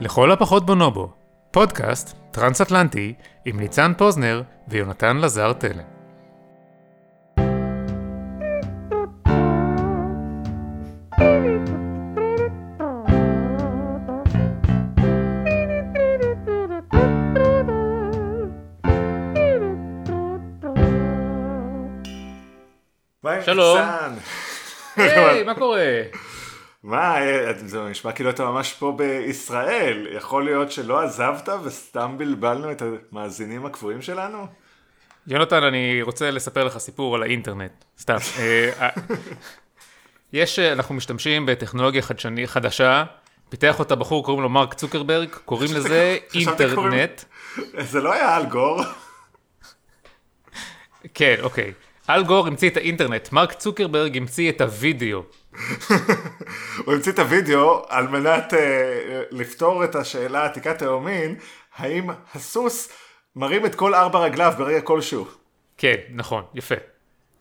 לכל הפחות בונובו, פודקאסט טרנס-אטלנטי עם ניצן פוזנר ויונתן לזר תלם. שלום. היי, מה קורה? מה, זה נשמע כאילו אתה ממש פה בישראל. יכול להיות שלא עזבת וסתם בלבלנו את המאזינים הקבועים שלנו? יונתן, אני רוצה לספר לך סיפור על האינטרנט. סתם. אה, יש, אנחנו משתמשים בטכנולוגיה חדשני, חדשה, פיתח אותה בחור, קוראים לו מרק צוקרברג, קוראים לזה אינטרנט. זה לא היה אלגור. כן, אוקיי. אל גור המציא את האינטרנט, מרק צוקרברג המציא את הוידאו. הוא המציא את הוידאו על מנת uh, לפתור את השאלה עתיקת היומין, האם הסוס מרים את כל ארבע רגליו ברגע כלשהו. כן, נכון, יפה.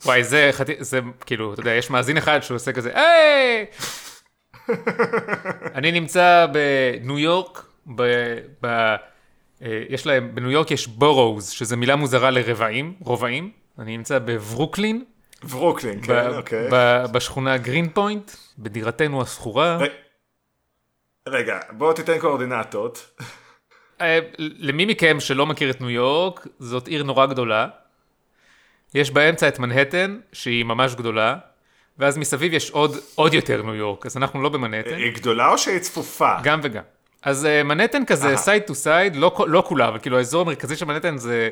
וואי, זה, זה כאילו, אתה יודע, יש מאזין אחד שהוא עושה כזה, היי! אני נמצא בניו יורק, ב, ב, אה, יש להם, בניו יורק יש בורוז, שזה מילה מוזרה לרבעים, רובעים. אני נמצא בברוקלין. ברוקלין, כן, אוקיי. בשכונה גרין פוינט, בדירתנו השכורה. רגע, בוא תיתן קואורדינטות. אה, למי מכם שלא מכיר את ניו יורק, זאת עיר נורא גדולה. יש באמצע את מנהטן, שהיא ממש גדולה, ואז מסביב יש עוד, עוד יותר ניו יורק, אז אנחנו לא במנהטן. היא גדולה או שהיא צפופה? גם וגם. אז uh, מנהטן כזה side to side, לא כולה, אבל כאילו האזור המרכזי של מנהטן זה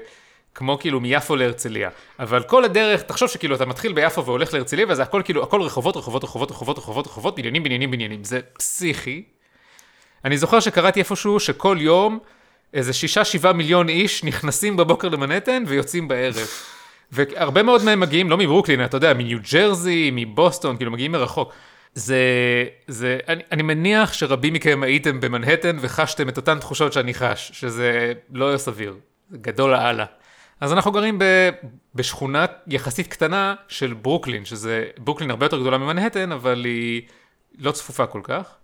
כמו כאילו מיפו להרצליה. אבל כל הדרך, תחשוב שכאילו אתה מתחיל ביפו והולך להרצליה, וזה הכל כאילו, הכל רחובות, רחובות, רחובות, רחובות, רחובות, רחובות, בניינים, בניינים, בניינים. זה פסיכי. אני זוכר שקראתי איפשהו שכל יום איזה שישה, שבעה מיליון איש נכנסים בבוקר למנהטן ויוצאים בערב. והרבה מאוד מהם מגיעים, לא מברוקלין, אתה יודע, מניו ג'רזי, מבוסטון, כאילו מגיעים מרחוק. זה, זה, אני, אני מניח שרבים מכם הייתם במנהטן וחשתם את אותן תחושות שאני חש, שזה לא סביר, גדול לאללה. אז אנחנו גרים ב, בשכונה יחסית קטנה של ברוקלין, שזה, ברוקלין הרבה יותר גדולה ממנהטן, אבל היא לא צפופה כל כך.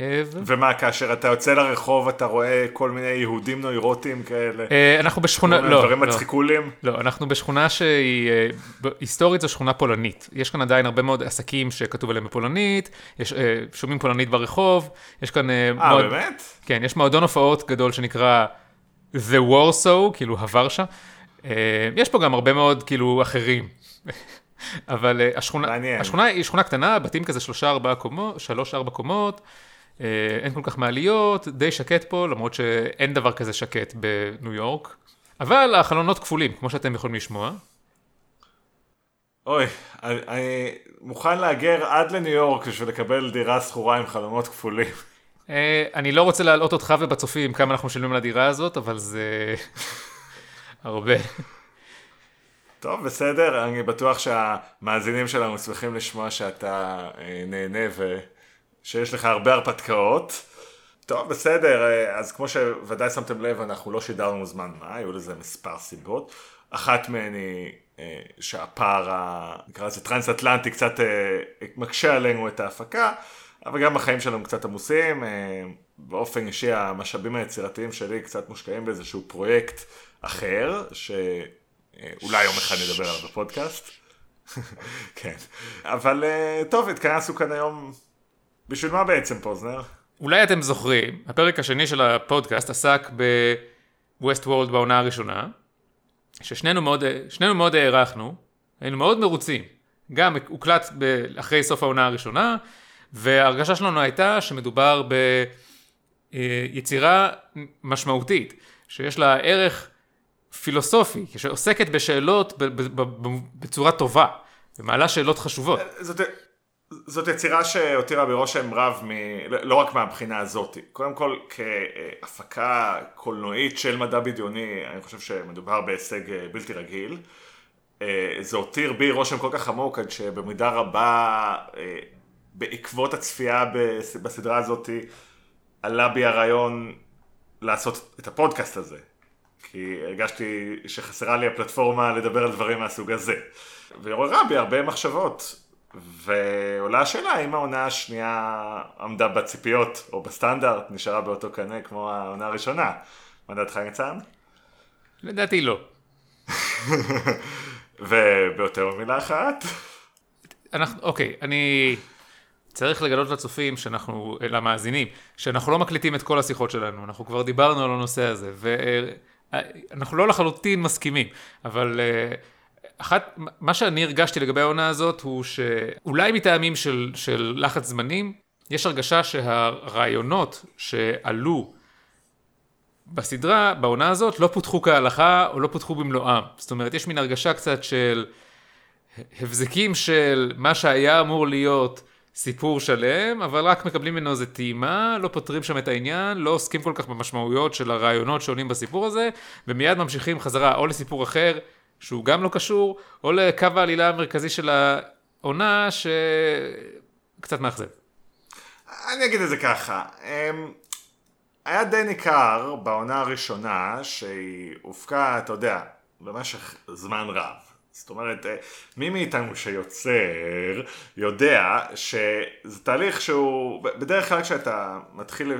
אה, ומה, כאשר אתה יוצא לרחוב אתה רואה כל מיני יהודים נוירוטים כאלה? אה, אנחנו בשכונה, לא, דברים לא. מצחיקולים? לא, אנחנו בשכונה שהיא, אה, היסטורית זו שכונה פולנית. יש כאן עדיין הרבה מאוד עסקים שכתוב עליהם בפולנית, יש, שומעים פולנית ברחוב, יש כאן... אה, באמת? כן, יש מועדון הופעות גדול שנקרא... The Warsaw, כאילו הוורשה. אה, יש פה גם הרבה מאוד כאילו אחרים. אבל אה, השכונה, השכונה היא שכונה קטנה, בתים כזה שלושה ארבעה קומות, שלוש ארבע קומות, אה, אין כל כך מעליות, די שקט פה, למרות שאין דבר כזה שקט בניו יורק. אבל החלונות כפולים, כמו שאתם יכולים לשמוע. אוי, אני, אני מוכן להגר עד לניו יורק בשביל לקבל דירה שכורה עם חלונות כפולים. אה, אני לא רוצה להלאות אותך ובצופים כמה אנחנו משלמים על הדירה הזאת, אבל זה הרבה. טוב, בסדר, אני בטוח שהמאזינים שלנו שמחים לשמוע שאתה אה, נהנה ושיש לך הרבה הרפתקאות. טוב, בסדר, אה, אז כמו שוודאי שמתם לב, אנחנו לא שידרנו זמן מה, היו לזה מספר סיבות. אחת מהן היא שהפער, נקרא לזה טרנס-אטלנטי, קצת מקשה עלינו את ההפקה. אבל גם החיים שלנו קצת עמוסים, אה, באופן אישי המשאבים היצירתיים שלי קצת מושקעים באיזשהו פרויקט אחר, שאולי יום אחד נדבר עליו בפודקאסט. כן, אבל אה, טוב, התכנסנו כאן היום, בשביל מה בעצם פוזנר? אולי אתם זוכרים, הפרק השני של הפודקאסט עסק בווסט וורלד בעונה הראשונה, ששנינו מאוד, מאוד הערכנו, היינו מאוד מרוצים. גם הוקלט אחרי סוף העונה הראשונה, וההרגשה שלנו הייתה שמדובר ביצירה משמעותית, שיש לה ערך פילוסופי, שעוסקת בשאלות בצורה טובה, ומעלה שאלות חשובות. זאת, זאת יצירה שהותירה ברושם רב, מ, לא רק מהבחינה הזאת. קודם כל, כהפקה קולנועית של מדע בדיוני, אני חושב שמדובר בהישג בלתי רגיל. זה הותיר בי רושם כל כך עמוק, עד שבמידה רבה בעקבות הצפייה בסדרה הזאת עלה בי הרעיון לעשות את הפודקאסט הזה. כי הרגשתי שחסרה לי הפלטפורמה לדבר על דברים מהסוג הזה. ועוררה בי הרבה מחשבות. ועולה השאלה האם העונה השנייה עמדה בציפיות או בסטנדרט, נשארה באותו קנה כמו העונה הראשונה. מה דעתך ניצן? לדעתי לא. וביותר מילה אחת? אנחנו, אוקיי, אני צריך לגלות לצופים שאנחנו, למאזינים, שאנחנו לא מקליטים את כל השיחות שלנו, אנחנו כבר דיברנו על הנושא הזה, ואנחנו לא לחלוטין מסכימים, אבל אה, אחת, מה שאני הרגשתי לגבי העונה הזאת הוא שאולי מטעמים של, של לחץ זמנים, יש הרגשה שהרעיונות שעלו בסדרה, בעונה הזאת, לא פותחו כהלכה או לא פותחו במלואם. זאת אומרת, יש מין הרגשה קצת של הבזקים של מה שהיה אמור להיות סיפור שלם, אבל רק מקבלים ממנו איזה טעימה, לא פותרים שם את העניין, לא עוסקים כל כך במשמעויות של הרעיונות שעולים בסיפור הזה, ומיד ממשיכים חזרה או לסיפור אחר, שהוא גם לא קשור, או לקו העלילה המרכזי של העונה, שקצת מאכזב. אני אגיד את זה ככה, אמ, היה די ניכר בעונה הראשונה שהיא הופקה, אתה יודע, במשך זמן רב. זאת אומרת, אה, מי מאיתנו שיוצר יודע שזה תהליך שהוא, בדרך כלל כשאתה מתחיל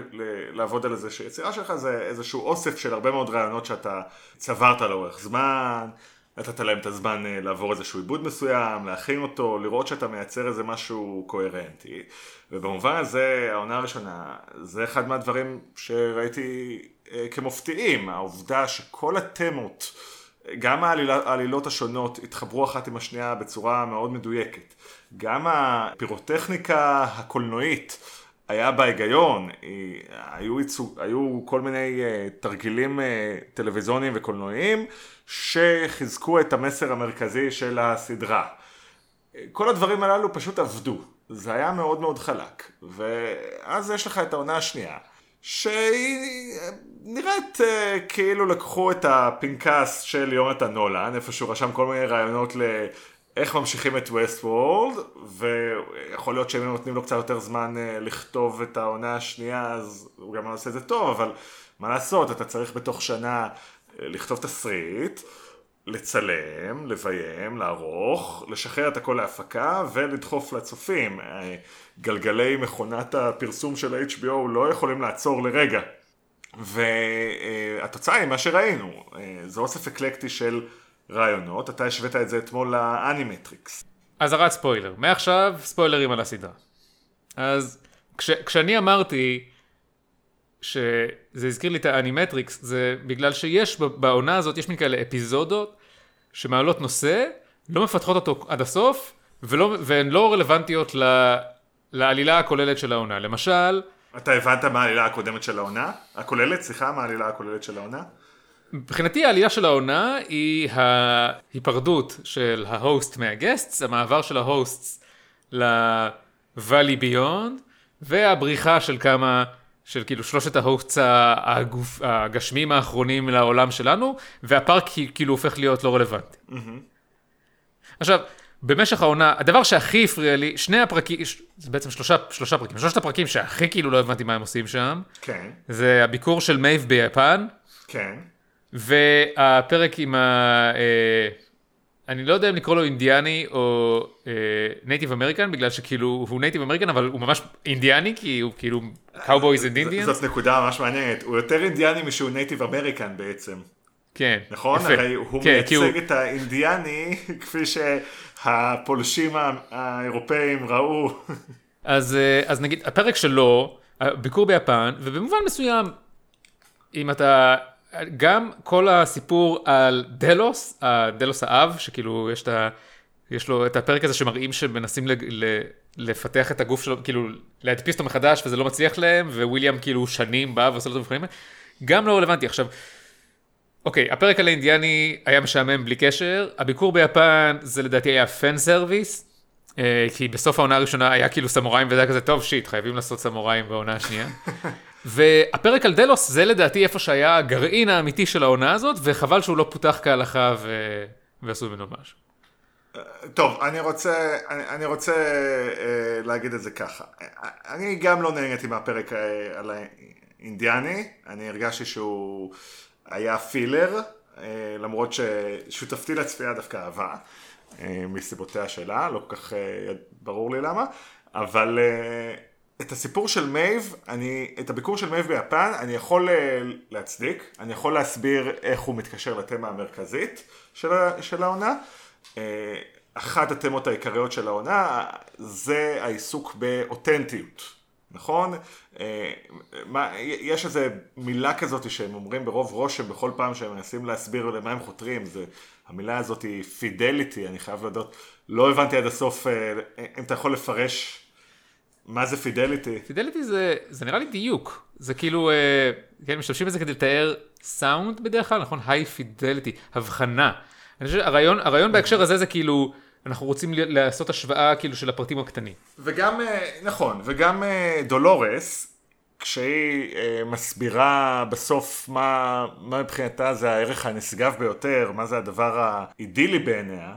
לעבוד על איזה יצירה שלך זה איזשהו אוסף של הרבה מאוד רעיונות שאתה צברת לאורך זמן, נתת להם את הזמן אה, לעבור איזשהו עיבוד מסוים, להכין אותו, לראות שאתה מייצר איזה משהו קוהרנטי. ובמובן הזה, העונה הראשונה, זה אחד מהדברים שראיתי אה, כמופתעים, העובדה שכל התמות, גם העלילות השונות התחברו אחת עם השנייה בצורה מאוד מדויקת. גם הפירוטכניקה הקולנועית היה בה היגיון, היו, ייצוג, היו כל מיני uh, תרגילים uh, טלוויזיוניים וקולנועיים שחיזקו את המסר המרכזי של הסדרה. כל הדברים הללו פשוט עבדו, זה היה מאוד מאוד חלק, ואז יש לך את העונה השנייה, שהיא נראית uh, כאילו לקחו את הפנקס של יונתן נולן, איפה שהוא רשם כל מיני רעיונות ל... איך ממשיכים את ווסט וורלד, ויכול להיות שהם נותנים לו קצת יותר זמן uh, לכתוב את העונה השנייה, אז הוא גם עושה את זה טוב, אבל מה לעשות, אתה צריך בתוך שנה uh, לכתוב תסריט, לצלם, לביים, לערוך, לשחרר את הכל להפקה ולדחוף לצופים. Uh, גלגלי מכונת הפרסום של ה-HBO לא יכולים לעצור לרגע. והתוצאה היא מה שראינו, זה אוסף אקלקטי של רעיונות, אתה השווית את זה אתמול ל Animatrix. אזהרת ספוילר, מעכשיו ספוילרים על הסדרה. אז כש, כשאני אמרתי שזה הזכיר לי את ה Animatrix, זה בגלל שיש בעונה הזאת, יש מין כאלה אפיזודות שמעלות נושא, לא מפתחות אותו עד הסוף, ולא, והן לא רלוונטיות ל, לעלילה הכוללת של העונה. למשל... אתה הבנת מה העלילה הקודמת של העונה? הכוללת? סליחה, מה העלילה הכוללת של העונה? מבחינתי העלילה של העונה היא ההיפרדות של ה hosts מה guests, המעבר של ה hosts ל-Valley Beyond, והבריחה של כמה, של כאילו שלושת ה hosts הגוף, הגשמיים האחרונים לעולם שלנו, והפארק כאילו הופך להיות לא רלוונטי. Mm-hmm. עכשיו, במשך העונה, הדבר שהכי הפריע לי, שני הפרקים, זה בעצם שלושה, שלושה פרקים, שלושת הפרקים שהכי כאילו לא הבנתי מה הם עושים שם, כן. זה הביקור של מייב ביפן. כן. והפרק עם ה... אה, אני לא יודע אם לקרוא לו אינדיאני או native uh, American, בגלל שכאילו הוא native American, אבל הוא ממש אינדיאני, כי הוא כאילו cowboys and Indians. זאת נקודה ממש מעניינת, הוא יותר אינדיאני משהוא native American בעצם. כן, נכון? יפה. הרי הוא כן, מייצג הוא... את האינדיאני כפי שהפולשים האירופאים ראו. אז, אה, אז נגיד, הפרק שלו, ביקור ביפן, ובמובן מסוים, אם אתה גם כל הסיפור על דלוס, דלוס האב, שכאילו יש, את ה, יש לו את הפרק הזה שמראים שמנסים ל, ל, לפתח את הגוף שלו, כאילו להדפיס אותו מחדש וזה לא מצליח להם, וויליאם כאילו שנים בא ועושה לו את המבחנים, גם לא רלוונטי. עכשיו, אוקיי, הפרק על האינדיאני היה משעמם בלי קשר, הביקור ביפן זה לדעתי היה fan service, אה, כי בסוף העונה הראשונה היה כאילו סמוראים וזה היה כזה טוב שיט, חייבים לעשות סמוראים בעונה השנייה. והפרק על דלוס זה לדעתי איפה שהיה הגרעין האמיתי של העונה הזאת, וחבל שהוא לא פותח כהלכה ו... ועשו ממנו משהו. טוב, אני רוצה, אני, אני רוצה אה, להגיד את זה ככה. אני גם לא נהניתי מהפרק אה, על האינדיאני, אני הרגשתי שהוא היה פילר, אה, למרות ששותפתי לצפייה דווקא אהבה, אה, מסיבותיה שלה, לא כל כך אה, ברור לי למה, אבל את הסיפור של מייב, אני, את הביקור של מייב ביפן, אני יכול להצדיק, אני יכול להסביר איך הוא מתקשר לתמה המרכזית של, של העונה. אחת התמות העיקריות של העונה זה העיסוק באותנטיות, נכון? אה, מה, יש איזו מילה כזאת שהם אומרים ברוב רושם בכל פעם שהם מנסים להסביר למה הם חותרים, זה, המילה הזאת היא פידליטי, אני חייב להודות, לא הבנתי עד הסוף אה, אם אתה יכול לפרש מה זה פידליטי. פידליטי זה, זה נראה לי דיוק, זה כאילו, אה, כן, משתמשים בזה כדי לתאר סאונד בדרך כלל, נכון? היי פידליטי, הבחנה. אני חושב שהרעיון הרעיון בהקשר הזה זה כאילו, אנחנו רוצים לעשות השוואה כאילו של הפרטים הקטנים. וגם, נכון, וגם דולורס, כשהיא אה, מסבירה בסוף מה, מה מבחינתה זה הערך הנשגב ביותר, מה זה הדבר האידילי בעיניה,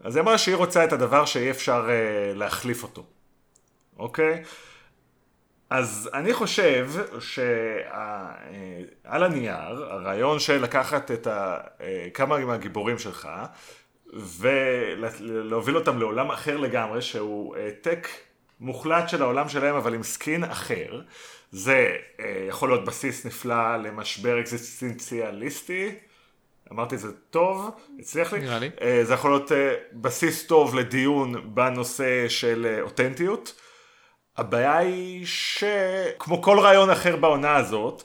אז היא אמרה שהיא רוצה את הדבר שאי אפשר להחליף אותו, אוקיי? אז אני חושב שעל הנייר, הרעיון של לקחת את ה... כמה מהגיבורים שלך ולהוביל אותם לעולם אחר לגמרי, שהוא העתק מוחלט של העולם שלהם, אבל עם skin אחר. זה אה, יכול להיות בסיס נפלא למשבר אקזיסטנציאליסטי. אמרתי את זה טוב, הצליח לי. נראה לי. אה, זה יכול להיות אה, בסיס טוב לדיון בנושא של אותנטיות. הבעיה היא שכמו כל רעיון אחר בעונה הזאת,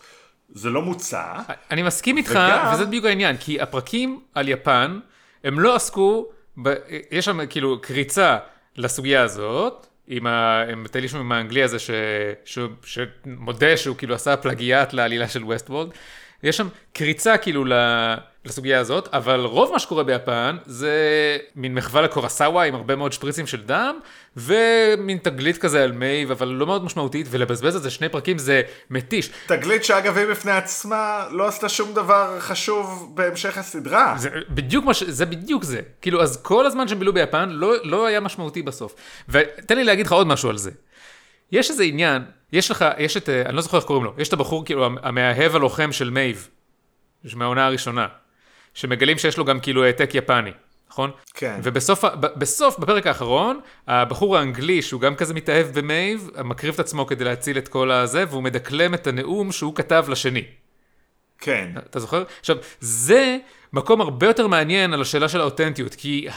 זה לא מוצע. אני מסכים איתך, וגם... וזה בדיוק העניין, כי הפרקים על יפן, הם לא עסקו, ב... יש שם כאילו קריצה לסוגיה הזאת, עם, ה... עם הטלוויזיון עם האנגלי הזה ש... ש... שמודה שהוא כאילו עשה פלגיאט לעלילה של ווסטוולד. יש שם קריצה כאילו לסוגיה הזאת, אבל רוב מה שקורה ביפן זה מין מחווה לקורסאווה עם הרבה מאוד שפריצים של דם, ומין תגלית כזה על מייב, אבל לא מאוד משמעותית, ולבזבז על זה שני פרקים זה מתיש. תגלית שאגב היא בפני עצמה לא עשתה שום דבר חשוב בהמשך הסדרה. זה בדיוק, מש... זה בדיוק זה. כאילו, אז כל הזמן שהם בילו ביפן לא, לא היה משמעותי בסוף. ותן לי להגיד לך עוד משהו על זה. יש איזה עניין, יש לך, יש את, אני לא זוכר איך קוראים לו, יש את הבחור כאילו המאהב הלוחם של מייב, מהעונה הראשונה, שמגלים שיש לו גם כאילו העתק יפני, נכון? כן. ובסוף, בסוף, בפרק האחרון, הבחור האנגלי, שהוא גם כזה מתאהב במייב, מקריב את עצמו כדי להציל את כל הזה, והוא מדקלם את הנאום שהוא כתב לשני. כן. אתה זוכר? עכשיו, זה מקום הרבה יותר מעניין על השאלה של האותנטיות, כי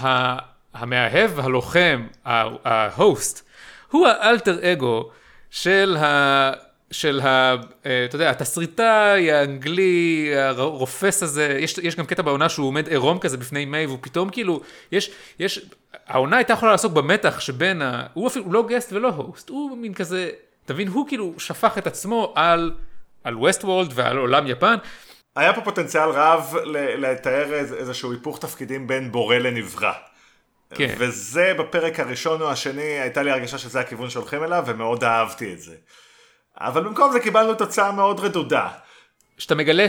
המאהב, הלוחם, ה host, הוא האלטר אגו של ה... של ה... אה, אתה יודע, התסריטאי האנגלי, הרופס הזה, יש, יש גם קטע בעונה שהוא עומד עירום כזה בפני מייב, והוא פתאום כאילו, יש, יש, העונה הייתה יכולה לעסוק במתח שבין ה... הוא אפילו לא guest ולא host, הוא מין כזה, תבין, הוא כאילו שפך את עצמו על, על Westworld ועל עולם יפן. היה פה פוטנציאל רב לתאר איזשהו היפוך תפקידים בין בורא לנברא. כן. וזה בפרק הראשון או השני, הייתה לי הרגשה שזה הכיוון שהולכים אליו, ומאוד אהבתי את זה. אבל במקום זה קיבלנו תוצאה מאוד רדודה. שאתה מגלה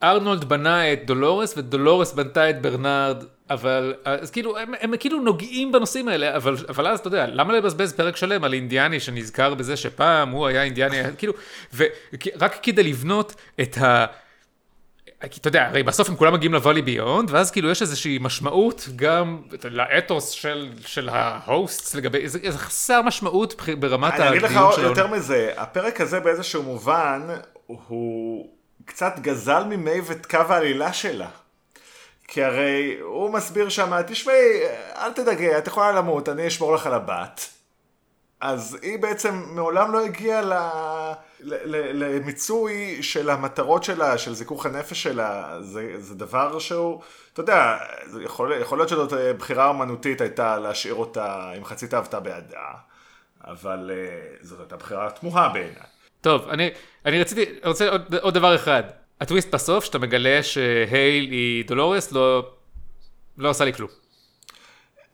שארנולד בנה את דולורס, ודולורס בנתה את ברנרד, אבל, אז כאילו, הם, הם כאילו נוגעים בנושאים האלה, אבל, אבל אז אתה יודע, למה לבזבז פרק שלם על אינדיאני שנזכר בזה שפעם הוא היה אינדיאני, כאילו, ורק כדי לבנות את ה... אתה יודע, הרי בסוף הם כולם מגיעים ל Valley Beyond, ואז כאילו יש איזושהי משמעות גם לאתוס של, של ה hosts לגבי, זה, זה חסר משמעות ברמת הדיון שלנו. אני אגיד לך יותר מזה, הפרק הזה באיזשהו מובן, הוא קצת גזל ממייב את קו העלילה שלה. כי הרי הוא מסביר שם, תשמעי, אל תדאגי, את יכולה למות, אני אשמור לך על הבת. אז היא בעצם מעולם לא הגיעה ל... למיצוי של המטרות שלה, של זיכוך הנפש שלה, זה, זה דבר שהוא, אתה יודע, יכול, יכול להיות שזאת אה, בחירה אמנותית הייתה להשאיר אותה עם חצי תאוותה בידה, אבל אה, זאת הייתה בחירה תמוהה בעיניי. טוב, אני, אני רציתי, רוצה עוד, עוד דבר אחד. הטוויסט בסוף, שאתה מגלה שהייל היא דולורס, לא, לא עושה לי כלום.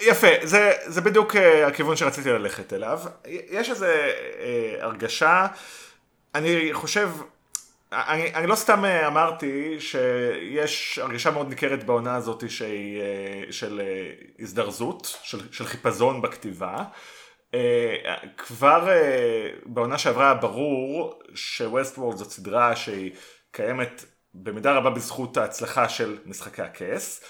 יפה, זה, זה בדיוק uh, הכיוון שרציתי ללכת אליו. יש איזו uh, הרגשה, אני חושב, אני, אני לא סתם uh, אמרתי שיש הרגשה מאוד ניכרת בעונה הזאת שהיא, uh, של uh, הזדרזות, של, של חיפזון בכתיבה. Uh, כבר uh, בעונה שעברה ברור שווסט וורד זאת סדרה שהיא קיימת במידה רבה בזכות ההצלחה של משחקי הכס.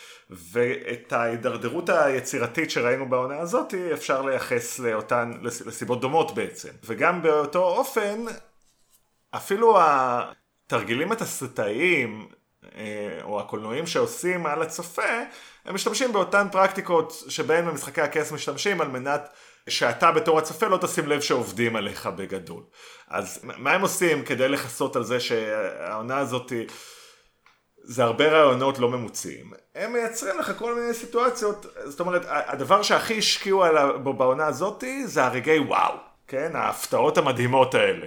ואת ההידרדרות היצירתית שראינו בעונה הזאת אפשר לייחס לאותן, לסיבות דומות בעצם. וגם באותו אופן, אפילו התרגילים התסריטאיים אה, או הקולנועים שעושים על הצופה, הם משתמשים באותן פרקטיקות שבהן במשחקי הכס משתמשים על מנת שאתה בתור הצופה לא תשים לב שעובדים עליך בגדול. אז מה הם עושים כדי לכסות על זה שהעונה הזאת זה הרבה רעיונות לא ממוצים. הם מייצרים לך כל מיני סיטואציות, זאת אומרת, הדבר שהכי השקיעו בו בעונה הזאת זה הרגעי וואו, כן? ההפתעות המדהימות האלה.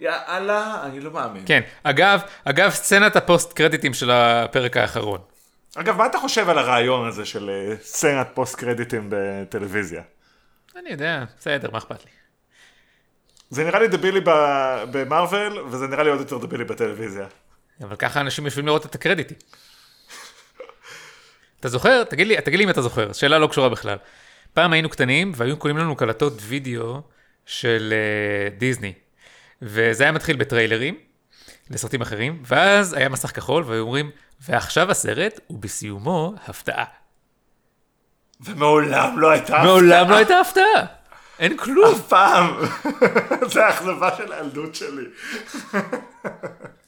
יאללה, אני לא מאמין. כן, אגב, אגב, סצנת הפוסט קרדיטים של הפרק האחרון. אגב, מה אתה חושב על הרעיון הזה של אה, סצנת פוסט קרדיטים בטלוויזיה? אני יודע, בסדר, מה אכפת לי? זה נראה לי דבילי ב Marvel, וזה נראה לי עוד יותר דבילי בטלוויזיה. אבל ככה אנשים יושבים לראות את הקרדיטים. אתה זוכר? תגיד לי, תגיד לי אם אתה זוכר, שאלה לא קשורה בכלל. פעם היינו קטנים והיו קונים לנו קלטות וידאו של uh, דיסני, וזה היה מתחיל בטריילרים לסרטים אחרים, ואז היה מסך כחול והיו אומרים, ועכשיו הסרט, ובסיומו הפתעה. ומעולם לא הייתה הפתעה. מעולם לא הייתה הפתעה. אין כלום. אף פעם. זה האכזבה של הילדות שלי.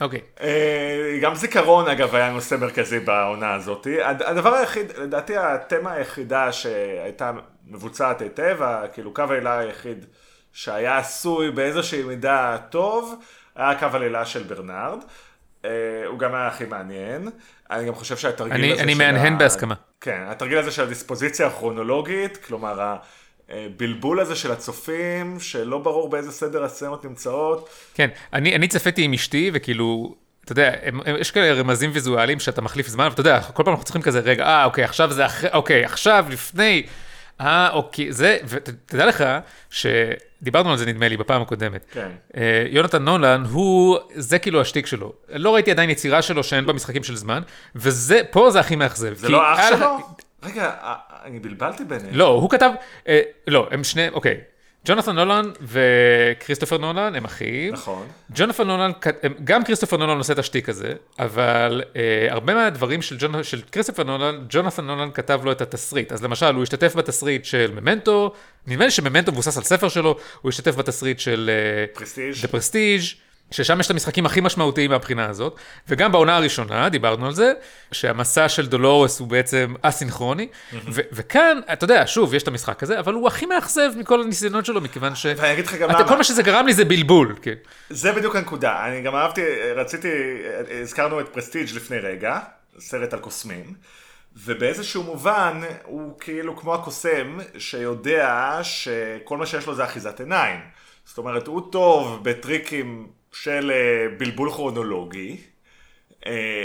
אוקיי. אה, גם זיכרון אגב היה נושא מרכזי בעונה הזאת. הדבר היחיד, לדעתי התמה היחידה שהייתה מבוצעת היטב, כאילו קו העילה היחיד שהיה עשוי באיזושהי מידה טוב, היה קו העלילה של ברנרד. אה, הוא גם היה הכי מעניין. אני גם חושב שהתרגיל אני, הזה אני של... אני מהנהן בהסכמה. כן, התרגיל הזה של הדיספוזיציה הכרונולוגית, כלומר הבלבול הזה של הצופים, שלא ברור באיזה סדר הסצנות נמצאות. כן, אני, אני צפיתי עם אשתי, וכאילו, אתה יודע, הם, הם, יש כאלה רמזים ויזואליים שאתה מחליף זמן, ואתה יודע, כל פעם אנחנו צריכים כזה, רגע, אה, אוקיי, עכשיו זה אחרי, אוקיי, עכשיו, לפני, אה, אוקיי, זה, ותדע לך, שדיברנו על זה נדמה לי בפעם הקודמת. כן. אה, יונתן נולן, הוא, זה כאילו השטיק שלו. לא ראיתי עדיין יצירה שלו שאין בה משחקים של זמן, וזה, פה זה הכי מאכזב. זה לא אח שלו? רגע, אני בלבלתי ביניהם. לא, הוא כתב, אה, לא, הם שני, אוקיי. ג'ונתן נולן וכריסטופר נולן הם אחים. נכון. ג'ונתן נולן, גם כריסטופר נולן עושה את השטיק הזה, אבל אה, הרבה מהדברים של, ג'ונ, של כריסטופר נולן, ג'ונתן נולן כתב לו את התסריט. אז למשל, הוא השתתף בתסריט של Memento, נדמה לי שממנטו מבוסס על ספר שלו, הוא השתתף בתסריט של... פרסטיג'. דה פרסטיג'. ששם יש את המשחקים הכי משמעותיים מהבחינה הזאת, וגם בעונה הראשונה, דיברנו על זה, שהמסע של דולורס הוא בעצם אסינכרוני, ו- וכאן, אתה יודע, שוב, יש את המשחק הזה, אבל הוא הכי מאכזב מכל הניסיונות שלו, מכיוון ש... ואני אגיד לך גם למה. כל מה שזה גרם לי זה בלבול, כן. זה בדיוק הנקודה, אני גם אהבתי, רציתי, הזכרנו את פרסטיג' לפני רגע, סרט על קוסמים. ובאיזשהו מובן הוא כאילו כמו הקוסם שיודע שכל מה שיש לו זה אחיזת עיניים. זאת אומרת, הוא טוב בטריקים של אה, בלבול כרונולוגי, אה,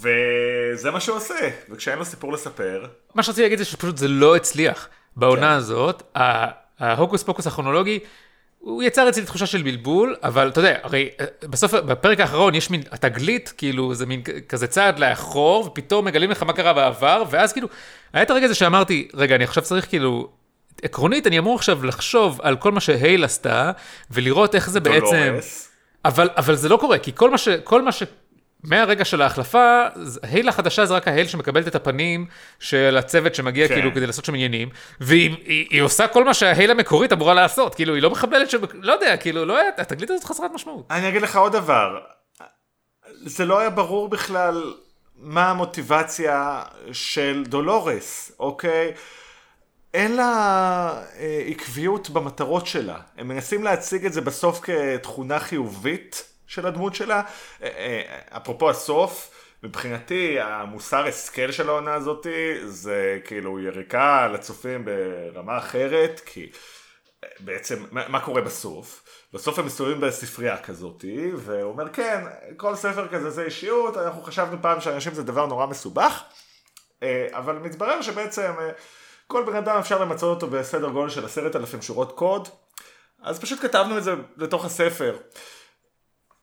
וזה מה שהוא עושה, וכשאין לו סיפור לספר. מה שרציתי להגיד זה שפשוט זה לא הצליח. בעונה כן. הזאת, ההוקוס פוקוס הכרונולוגי, הוא יצר אצלי תחושה של בלבול, אבל אתה יודע, הרי אה, בסוף, בפרק האחרון יש מין, התגלית, כאילו, זה מין כזה צעד לאחור, ופתאום מגלים לך מה קרה בעבר, ואז כאילו, היה את הרגע הזה שאמרתי, רגע, אני עכשיו צריך כאילו עקרונית, אני אמור עכשיו לחשוב על כל מה שהייל עשתה, ולראות איך זה בעצם... אבל, אבל זה לא קורה, כי כל מה ש... כל מה ש... מהרגע של ההחלפה, הייל החדשה זה רק ההייל שמקבלת את הפנים של הצוות שמגיע כן. כאילו כדי לעשות שם עניינים, והיא היא, היא עושה כל מה שההייל המקורית אמורה לעשות, כאילו היא לא מחבלת, ש... לא יודע, כאילו לא היה, התגלית הזאת חסרת משמעות. אני אגיד לך עוד דבר, זה לא היה ברור בכלל מה המוטיבציה של דולורס, אוקיי? אין לה אה, עקביות במטרות שלה. הם מנסים להציג את זה בסוף כתכונה חיובית של הדמות שלה. אה, אה, אפרופו הסוף, מבחינתי המוסר השכל של העונה הזאת זה כאילו יריקה לצופים ברמה אחרת, כי אה, בעצם מה, מה קורה בסוף? בסוף הם מסתובבים בספרייה כזאת, והוא אומר כן, כל ספר כזה זה אישיות, אנחנו חשבנו פעם שאנשים זה דבר נורא מסובך, אה, אבל מתברר שבעצם... כל בן אדם אפשר למצוא אותו בסדר גודל של עשרת אלפים שורות קוד, אז פשוט כתבנו את זה לתוך הספר.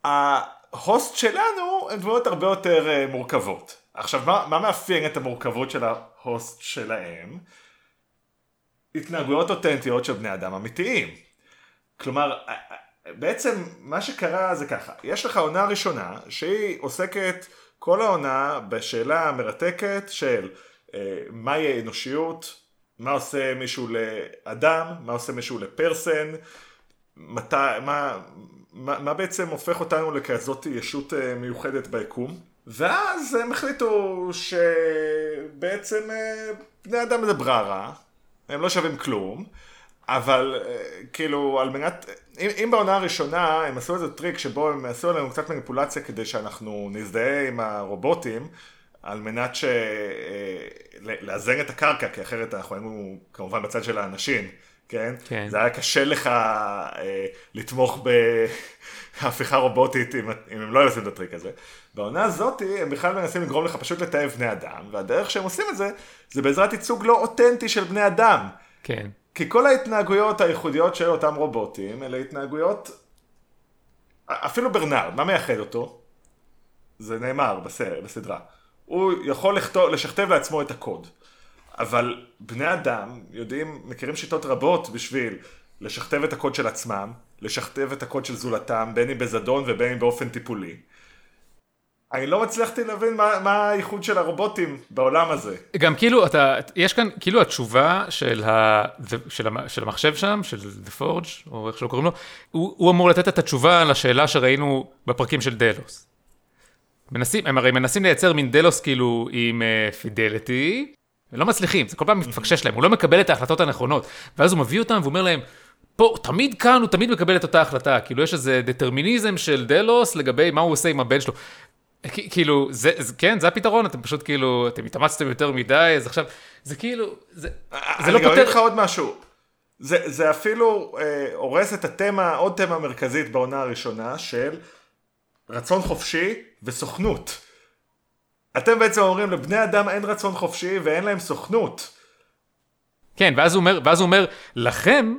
ההוסט שלנו הן דמויות הרבה יותר אה, מורכבות. עכשיו, מה, מה מאפיין את המורכבות של ההוסט שלהם? התנהגויות אותנטיות של בני אדם אמיתיים. כלומר, בעצם מה שקרה זה ככה, יש לך עונה ראשונה שהיא עוסקת כל העונה בשאלה המרתקת של אה, מהי האנושיות, מה עושה מישהו לאדם, מה עושה מישהו לפרסן, מתי, מה, מה, מה בעצם הופך אותנו לכזאת ישות אה, מיוחדת ביקום. ואז הם החליטו שבעצם אה, בני אדם זה בררה, הם לא שווים כלום, אבל אה, כאילו על מנת, אם, אם בעונה הראשונה הם עשו איזה טריק שבו הם עשו עלינו קצת מניפולציה כדי שאנחנו נזדהה עם הרובוטים, על מנת ש... לאזן את הקרקע, כי אחרת אנחנו היינו כמובן בצד של האנשים. כן? כן. זה היה קשה לך אה, לתמוך בהפיכה רובוטית אם, אם הם לא היו עושים את הטריק הזה. בעונה הזאת הם בכלל מנסים לגרום לך פשוט לתעב בני אדם, והדרך שהם עושים את זה, זה בעזרת ייצוג לא אותנטי של בני אדם. כן. כי כל ההתנהגויות הייחודיות של אותם רובוטים, אלה התנהגויות, אפילו ברנרד, מה מייחד אותו? זה נאמר בסדר, בסדרה. הוא יכול לכתוב, לשכתב לעצמו את הקוד. אבל בני אדם יודעים, מכירים שיטות רבות בשביל לשכתב את הקוד של עצמם, לשכתב את הקוד של זולתם, בין אם בזדון ובין אם באופן טיפולי. אני לא הצלחתי להבין מה, מה הייחוד של הרובוטים בעולם הזה. גם כאילו, אתה, יש כאן, כאילו התשובה של, ה, של, המ, של המחשב שם, של The Forge, או איך שלא קוראים לו, הוא, הוא אמור לתת את התשובה לשאלה שראינו בפרקים של דלוס. מנסים, הם הרי מנסים לייצר מין דלוס כאילו עם פידליטי, uh, הם לא מצליחים, זה כל פעם מפקשש להם, הוא לא מקבל את ההחלטות הנכונות. ואז הוא מביא אותם ואומר להם, פה, תמיד כאן הוא תמיד מקבל את אותה החלטה, כאילו יש איזה דטרמיניזם של דלוס לגבי מה הוא עושה עם הבן שלו. כאילו, זה, זה, כן, זה הפתרון, אתם פשוט כאילו, אתם התאמצתם יותר מדי, אז עכשיו, זה כאילו, זה, זה לא פותר... אני אגיד לך עוד משהו. זה, זה אפילו אה, הורס את התמה, עוד תמה מרכזית בעונה הראשונה של רצון חופשי וסוכנות. אתם בעצם אומרים לבני אדם אין רצון חופשי ואין להם סוכנות. כן, ואז הוא אומר, ואז הוא אומר לכם,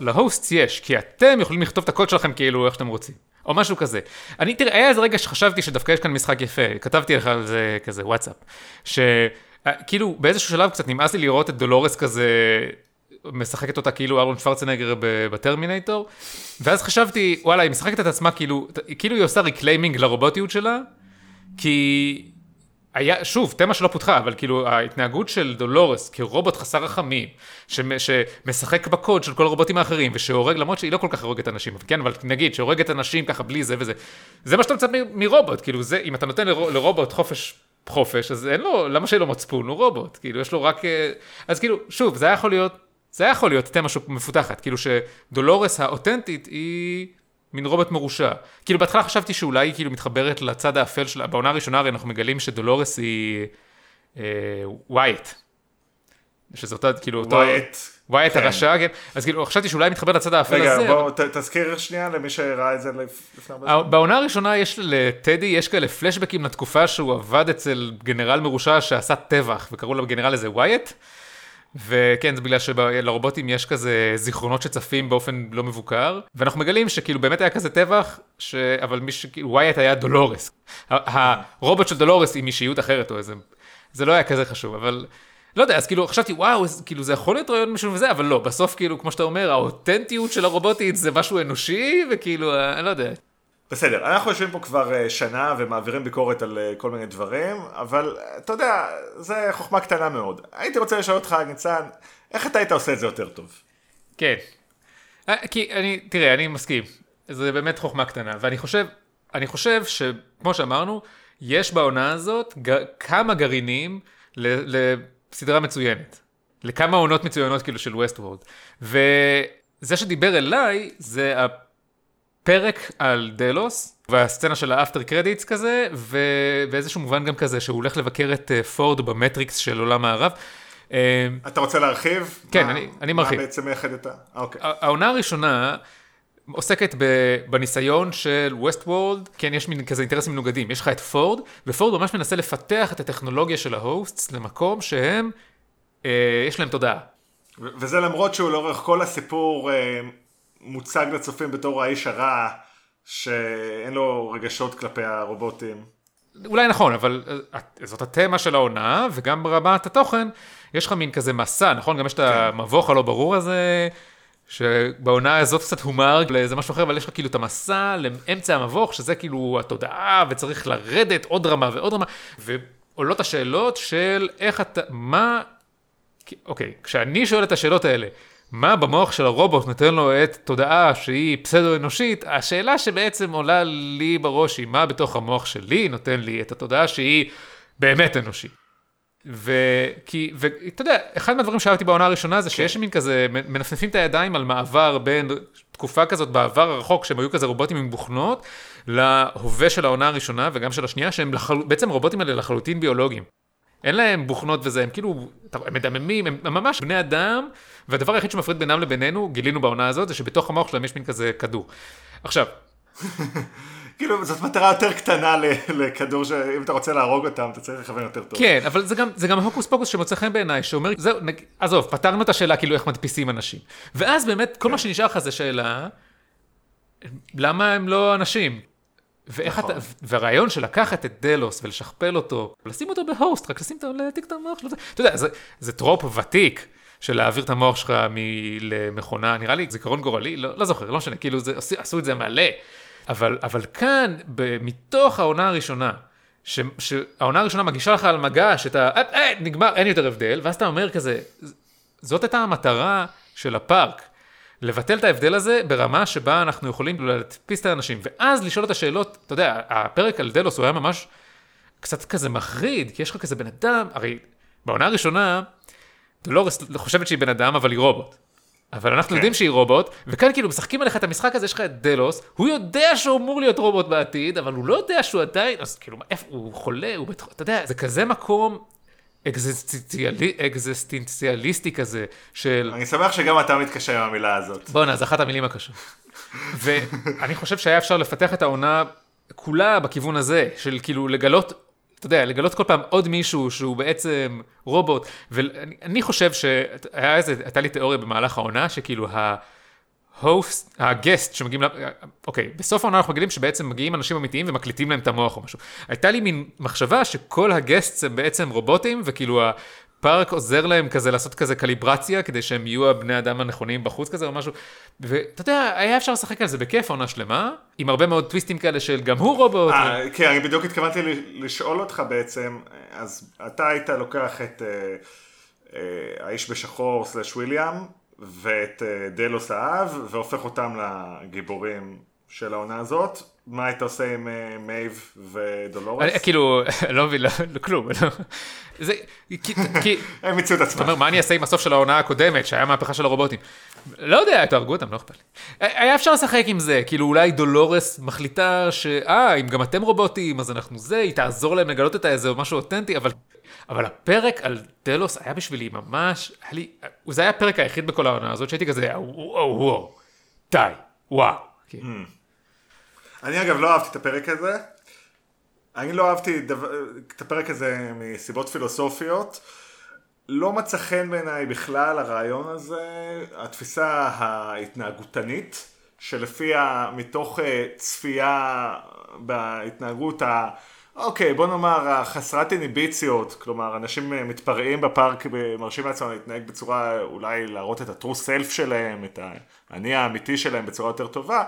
להוסט יש, כי אתם יכולים לכתוב את הקוד שלכם כאילו איך שאתם רוצים. או משהו כזה. אני, תראה, היה איזה רגע שחשבתי שדווקא יש כאן משחק יפה, כתבתי לך על זה כזה וואטסאפ, שכאילו באיזשהו שלב קצת נמאס לי לראות את דולורס כזה משחקת אותה כאילו ארנולד שוורצנגר בטרמינטור, ואז חשבתי, וואלה, היא משחקת את עצמה כאילו, כאילו היא עושה reclaiming לרובוטיות שלה, כי היה, שוב, תמה שלא פותחה, אבל כאילו ההתנהגות של דולורס כרובוט חסר רחמים, שמשחק בקוד של כל הרובוטים האחרים, ושהורג, למרות שהיא לא כל כך הורגת אנשים, כן, אבל נגיד שהורגת אנשים ככה בלי זה וזה, זה מה שאתה מצפה מרובוט, כאילו זה, אם אתה נותן לרובוט חופש, חופש, אז אין לו, למה שיהיה לו מצפון, הוא רובוט, כאילו יש לו רק, אה, אז כאילו, שוב, זה היה יכול להיות, זה היה יכול להיות תמה מפותחת, כאילו שדולורס האותנטית היא... מין רובוט מרושע. כאילו בהתחלה חשבתי שאולי היא כאילו מתחברת לצד האפל שלה, בעונה הראשונה הרי אנחנו מגלים שדולורס היא אה, ווייט. שזה אותה, כאילו אותו... ווייט. ווייט כן. הרשע, כן. אז כאילו חשבתי שאולי היא מתחברת לצד האפל רגע, הזה. רגע, בוא אבל... תזכיר שנייה למי שראה את זה לפני הרבה זמן. בעונה הראשונה יש לטדי, יש כאלה פלשבקים לתקופה שהוא עבד אצל גנרל מרושע שעשה טבח, וקראו לגנרל הזה ווייט. וכן, זה בגלל שלרובוטים יש כזה זיכרונות שצפים באופן לא מבוקר, ואנחנו מגלים שכאילו באמת היה כזה טבח, ש... אבל מי ש... ווייט היה דולורס. הרובוט של דולורס עם אישיות אחרת או איזה... זה לא היה כזה חשוב, אבל... לא יודע, אז כאילו חשבתי, וואו, כאילו זה יכול להיות רעיון משהו וזה, אבל לא, בסוף כאילו, כמו שאתה אומר, האותנטיות של הרובוטית זה משהו אנושי, וכאילו, אני לא יודע. בסדר, אנחנו יושבים פה כבר אה, שנה ומעבירים ביקורת על אה, כל מיני דברים, אבל אה, אתה יודע, זה חוכמה קטנה מאוד. הייתי רוצה לשאול אותך, ניצן, איך אתה היית עושה את זה יותר טוב? כן. כי אני, תראה, אני מסכים. זה באמת חוכמה קטנה, ואני חושב, אני חושב שכמו שאמרנו, יש בעונה הזאת ג, כמה גרעינים ל, לסדרה מצוינת. לכמה עונות מצוינות כאילו של ווסטוורלד. וזה שדיבר אליי, זה פרק על דלוס, והסצנה של ה after credits כזה, ובאיזשהו מובן גם כזה שהוא הולך לבקר את אה, פורד במטריקס של עולם הערב. אה, אתה רוצה להרחיב? כן, מה, אני, אני מרחיב. מה בעצם מייחד את ה... אוקיי. העונה הראשונה עוסקת בניסיון של ווסט וורלד, כן, יש מין כזה אינטרסים מנוגדים. יש לך את פורד, ופורד ממש מנסה לפתח את הטכנולוגיה של ההוסטס למקום שהם, אה, יש להם תודעה. וזה למרות שהוא לאורך כל הסיפור אה, מוצג לצופים בתור האיש הרע, שאין לו רגשות כלפי הרובוטים. אולי נכון, אבל אה, זאת התמה של העונה, וגם ברמת התוכן, יש לך מין כזה מסע, נכון? גם יש את כן. המבוך הלא ברור הזה, שבעונה הזאת קצת הומר לאיזה משהו אחר, אבל יש לך כאילו את המסע לאמצע המבוך, שזה כאילו התודעה, וצריך לרדת עוד רמה ועוד רמה, ועולות השאלות של איך אתה, מה, אוקיי, כשאני שואל את השאלות האלה, מה במוח של הרובוט נותן לו את תודעה שהיא פסדו-אנושית, השאלה שבעצם עולה לי בראש היא מה בתוך המוח שלי נותן לי את התודעה שהיא באמת אנושית. וכי, ואתה יודע, אחד מהדברים שאהבתי בעונה הראשונה זה שיש מין כזה, מנפנפים את הידיים על מעבר בין תקופה כזאת בעבר הרחוק, שהם היו כזה רובוטים עם בוכנות, להווה של העונה הראשונה וגם של השנייה, שהם לחל... בעצם הרובוטים האלה לחלוטין ביולוגיים. אין להם בוכנות וזה, הם כאילו, הם מדממים, הם ממש בני אדם, והדבר היחיד שמפריד בינם לבינינו, גילינו בעונה הזאת, זה שבתוך המוח שלהם יש מין כזה כדור. עכשיו. כאילו, זאת מטרה יותר קטנה לכדור, שאם אתה רוצה להרוג אותם, אתה צריך לכוון יותר טוב. כן, אבל זה גם, זה גם הוקוס פוקוס שמוצא חן בעיניי, שאומר, זהו, עזוב, פתרנו את השאלה כאילו איך מדפיסים אנשים. ואז באמת, כל מה כן. שנשאר לך זה שאלה, למה הם לא אנשים? ואיך נכון. אתה, והרעיון של לקחת את דלוס ולשכפל אותו, לשים אותו ב host, רק לשים אותו, להעתיק את המוח שלו, אתה יודע, זה, זה טרופ ותיק. של להעביר את המוח שלך למכונה, נראה לי זיכרון גורלי, לא, לא זוכר, לא משנה, כאילו זה, עשו את זה מלא. אבל, אבל כאן, ב, מתוך העונה הראשונה, ש, שהעונה הראשונה מגישה לך על מגש את ה... אה, אה, נגמר, אין יותר הבדל, ואז אתה אומר כזה, זאת הייתה המטרה של הפארק, לבטל את ההבדל הזה ברמה שבה אנחנו יכולים להדפיס את האנשים, ואז לשאול את השאלות, אתה יודע, הפרק על דלוס הוא היה ממש קצת כזה מחריד, כי יש לך כזה בן אדם, הרי בעונה הראשונה, דולורס חושבת שהיא בן אדם, אבל היא רובוט. אבל אנחנו כן. יודעים שהיא רובוט, וכאן כאילו משחקים עליך את המשחק הזה, יש לך את דלוס, הוא יודע שהוא אמור להיות רובוט בעתיד, אבל הוא לא יודע שהוא עדיין, אז כאילו, איפה, הוא חולה, הוא בטח, אתה יודע, זה כזה מקום אקזיסטנציאליסטי כזה, של... אני שמח שגם אתה מתקשר עם המילה הזאת. בואנה, זו אחת המילים הקשות. ואני חושב שהיה אפשר לפתח את העונה כולה בכיוון הזה, של כאילו לגלות אתה יודע, לגלות כל פעם עוד מישהו שהוא בעצם רובוט, ואני חושב שהיה איזה, הייתה לי תיאוריה במהלך העונה, שכאילו ההוסט, הגסט שמגיעים, אוקיי, בסוף העונה אנחנו מגלים שבעצם מגיעים אנשים אמיתיים ומקליטים להם את המוח או משהו. הייתה לי מין מחשבה שכל הגסט הם בעצם רובוטים, וכאילו פארק עוזר להם כזה לעשות כזה קליברציה, כדי שהם יהיו הבני אדם הנכונים בחוץ כזה או משהו. ואתה יודע, היה אפשר לשחק על זה בכיף עונה שלמה, עם הרבה מאוד טוויסטים כאלה של גם הוא רובוט. אה, ו... כן, אני בדיוק התכוונתי לשאול אותך בעצם, אז אתה היית לוקח את אה, אה, האיש בשחור סלאש וויליאם, ואת אה, דלוס האב, והופך אותם לגיבורים של העונה הזאת. מה היית עושה עם אה, מייב ודולורס? כאילו, לא מבין, לא, לא, כלום. לא. זה, כי... הם מיצו את עצמם. אתה אומר, מה אני אעשה עם הסוף של העונה הקודמת, שהיה מהפכה של הרובוטים? לא יודע, תהרגו אותם, לא אכפת לי. היה אפשר לשחק עם זה, כאילו אולי דולורס מחליטה ש... אה, אם גם אתם רובוטים, אז אנחנו זה, היא תעזור להם לגלות את איזה משהו אותנטי, אבל... אבל הפרק על דלוס היה בשבילי ממש, היה לי, זה היה הפרק היחיד בכל העונה הזאת שהייתי כזה, וואו, וואו, די, וואו. כן. Hmm. אני אגב לא אהבתי את הפרק הזה. אני לא אהבתי. את הפרק הזה מסיבות פילוסופיות. לא מצא חן בעיניי בכלל הרעיון הזה, התפיסה ההתנהגותנית, שלפיה מתוך אה, צפייה בהתנהגות ה... אוקיי, בוא נאמר החסרת איניביציות, כלומר אנשים אה, מתפרעים בפארק ומרשים לעצמם להתנהג בצורה, אולי להראות את ה-true self שלהם, את האני האמיתי שלהם בצורה יותר טובה,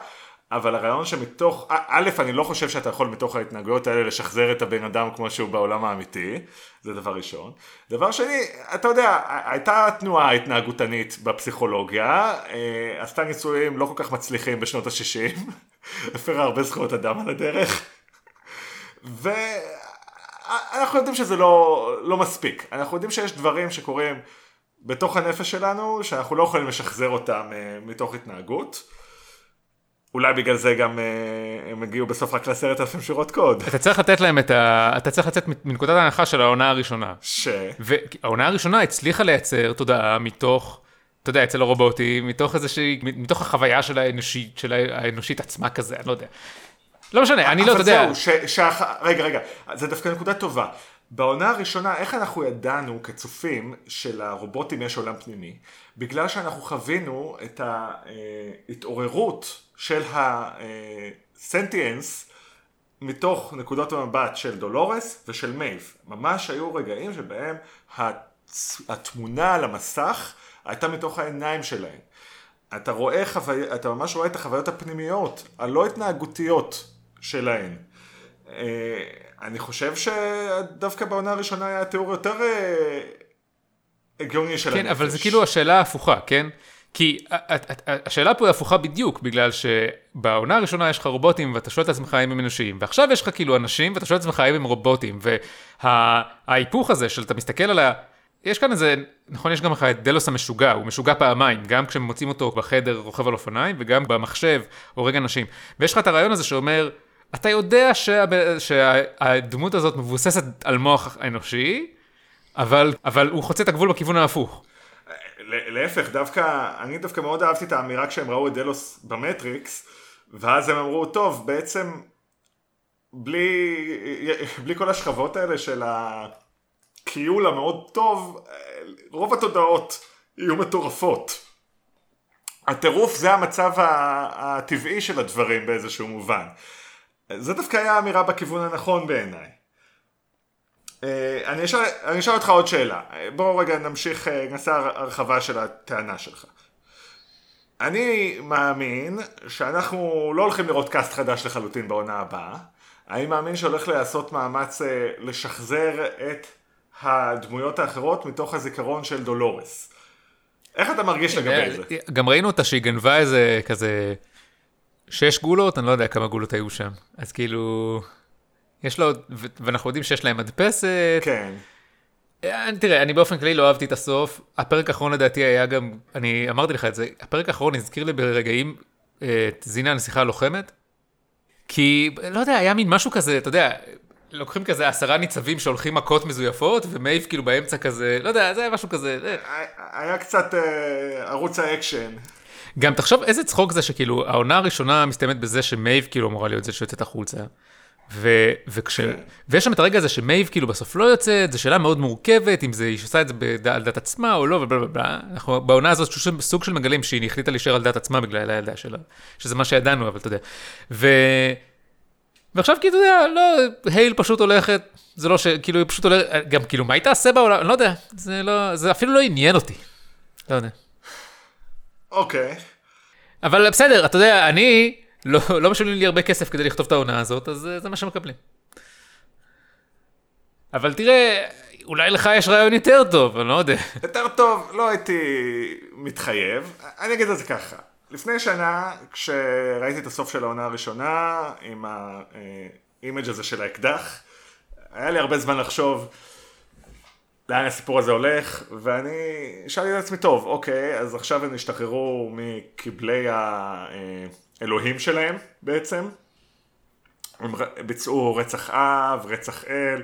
אבל הרעיון שמתוך, א', אני לא חושב שאתה יכול מתוך ההתנהגויות האלה לשחזר את הבן אדם כמו שהוא בעולם האמיתי, זה דבר ראשון. דבר שני, אתה יודע, הייתה תנועה התנהגותנית בפסיכולוגיה, אה, עשתה ניסויים לא כל כך מצליחים בשנות ה-60, הפרה הרבה זכויות אדם על הדרך, ואנחנו יודעים שזה לא, לא מספיק, אנחנו יודעים שיש דברים שקורים בתוך הנפש שלנו, שאנחנו לא יכולים לשחזר אותם אה, מתוך התנהגות. אולי בגלל זה גם אה, הם הגיעו בסוף רק לעשרת אלפים שורות קוד. אתה צריך לתת להם את ה... אתה צריך לצאת מנקודת ההנחה של העונה הראשונה. ש? והעונה הראשונה הצליחה לייצר תודעה מתוך, אתה יודע, אצל הרובוטים, מתוך איזושהי, מתוך החוויה של האנושית, של האנושית עצמה כזה, אני לא יודע. לא משנה, אני לא, אתה יודע. אבל זהו, ש... ש... רגע, רגע, זה דווקא נקודה טובה. בעונה הראשונה, איך אנחנו ידענו כצופים שלרובוטים יש עולם פנימי? בגלל שאנחנו חווינו את ההתעוררות של ה sentience מתוך נקודות המבט של דולורס ושל מייב. ממש היו רגעים שבהם התמונה על המסך הייתה מתוך העיניים שלהם. אתה רואה חווי... אתה ממש רואה את החוויות הפנימיות, הלא התנהגותיות שלהן. אה, אני חושב שדווקא בעונה הראשונה היה תיאור יותר אה, הגיוני של כן, הנפש. אבל זה כאילו השאלה ההפוכה, כן? כי השאלה פה היא הפוכה בדיוק, בגלל שבעונה הראשונה יש לך רובוטים ואתה שואל את עצמך האם הם אנושיים, ועכשיו יש לך כאילו אנשים ואתה שואל את עצמך האם הם רובוטים, וההיפוך הזה של אתה מסתכל על ה... יש כאן איזה, נכון, יש גם לך את דלוס המשוגע, הוא משוגע פעמיים, גם כשמוצאים אותו בחדר רוכב על אופניים, וגם במחשב הורג אנשים. ויש לך את הרעיון הזה שאומר, אתה יודע שה... שהדמות הזאת מבוססת על מוח אנושי, אבל, אבל הוא חוצה את הגבול בכיוון ההפוך. להפך, דווקא, אני דווקא מאוד אהבתי את האמירה כשהם ראו את דלוס במטריקס, ואז הם אמרו, טוב, בעצם, בלי, בלי כל השכבות האלה של הכיול המאוד טוב, רוב התודעות יהיו מטורפות. הטירוף זה המצב הטבעי של הדברים באיזשהו מובן. זה דווקא היה אמירה בכיוון הנכון בעיניי. אה, אני אשאל, אני אשאל אותך עוד שאלה. בואו רגע נמשיך, אה, נעשה הרחבה של הטענה שלך. אני מאמין שאנחנו לא הולכים לראות קאסט חדש לחלוטין בעונה הבאה. אני מאמין שהולך לעשות מאמץ אה, לשחזר את הדמויות האחרות מתוך הזיכרון של דולורס. איך אתה מרגיש לגבי זה? גם ראינו אותה שהיא גנבה איזה כזה שש גולות, אני לא יודע כמה גולות היו שם. אז כאילו... יש לו, ואנחנו יודעים שיש להם מדפסת. כן. אה, תראה, אני באופן כללי לא אהבתי את הסוף. הפרק האחרון לדעתי היה גם, אני אמרתי לך את זה, הפרק האחרון הזכיר לי ברגעים אה, את זינה הנסיכה הלוחמת. כי, לא יודע, היה מין משהו כזה, אתה יודע, לוקחים כזה עשרה ניצבים שהולכים מכות מזויפות, ומייב כאילו באמצע כזה, לא יודע, זה היה משהו כזה. אה. היה קצת אה, ערוץ האקשן. גם תחשוב איזה צחוק זה שכאילו, העונה הראשונה מסתיימת בזה שמייב כאילו אמורה להיות זה שיוצאת החוצה. ו, וכש. ויש שם את הרגע הזה שמייב כאילו בסוף לא יוצאת, זו שאלה מאוד מורכבת, אם זה, היא עושה את זה בד, על דת עצמה או לא, ובלה אנחנו בעונה הזאת סוג של מגלים שהיא החליטה להישאר על דת עצמה בגלל הילדה שלה, שזה מה שידענו, אבל אתה יודע. ו... ועכשיו כאילו, אתה יודע, לא, הייל פשוט הולכת, זה לא ש... כאילו, היא פשוט הולכת, גם כאילו, מה היא תעשה בעולם? אני לא יודע, זה לא, זה אפילו לא עניין אותי. לא יודע. אוקיי. Okay. אבל בסדר, אתה יודע, אני, לא, לא משלמים לי הרבה כסף כדי לכתוב את העונה הזאת, אז אה, זה מה שמקבלים. אבל תראה, אולי לך יש רעיון יותר טוב, אני לא יודע. יותר טוב, לא הייתי מתחייב. אני אגיד את זה ככה. לפני שנה, כשראיתי את הסוף של העונה הראשונה, עם האימג' הזה של האקדח, היה לי הרבה זמן לחשוב לאן הסיפור הזה הולך, ואני שאלתי את עצמי, טוב, אוקיי, אז עכשיו הם השתחררו מכבלי ה... האלוהים שלהם בעצם. הם ביצעו רצח אב, רצח אל,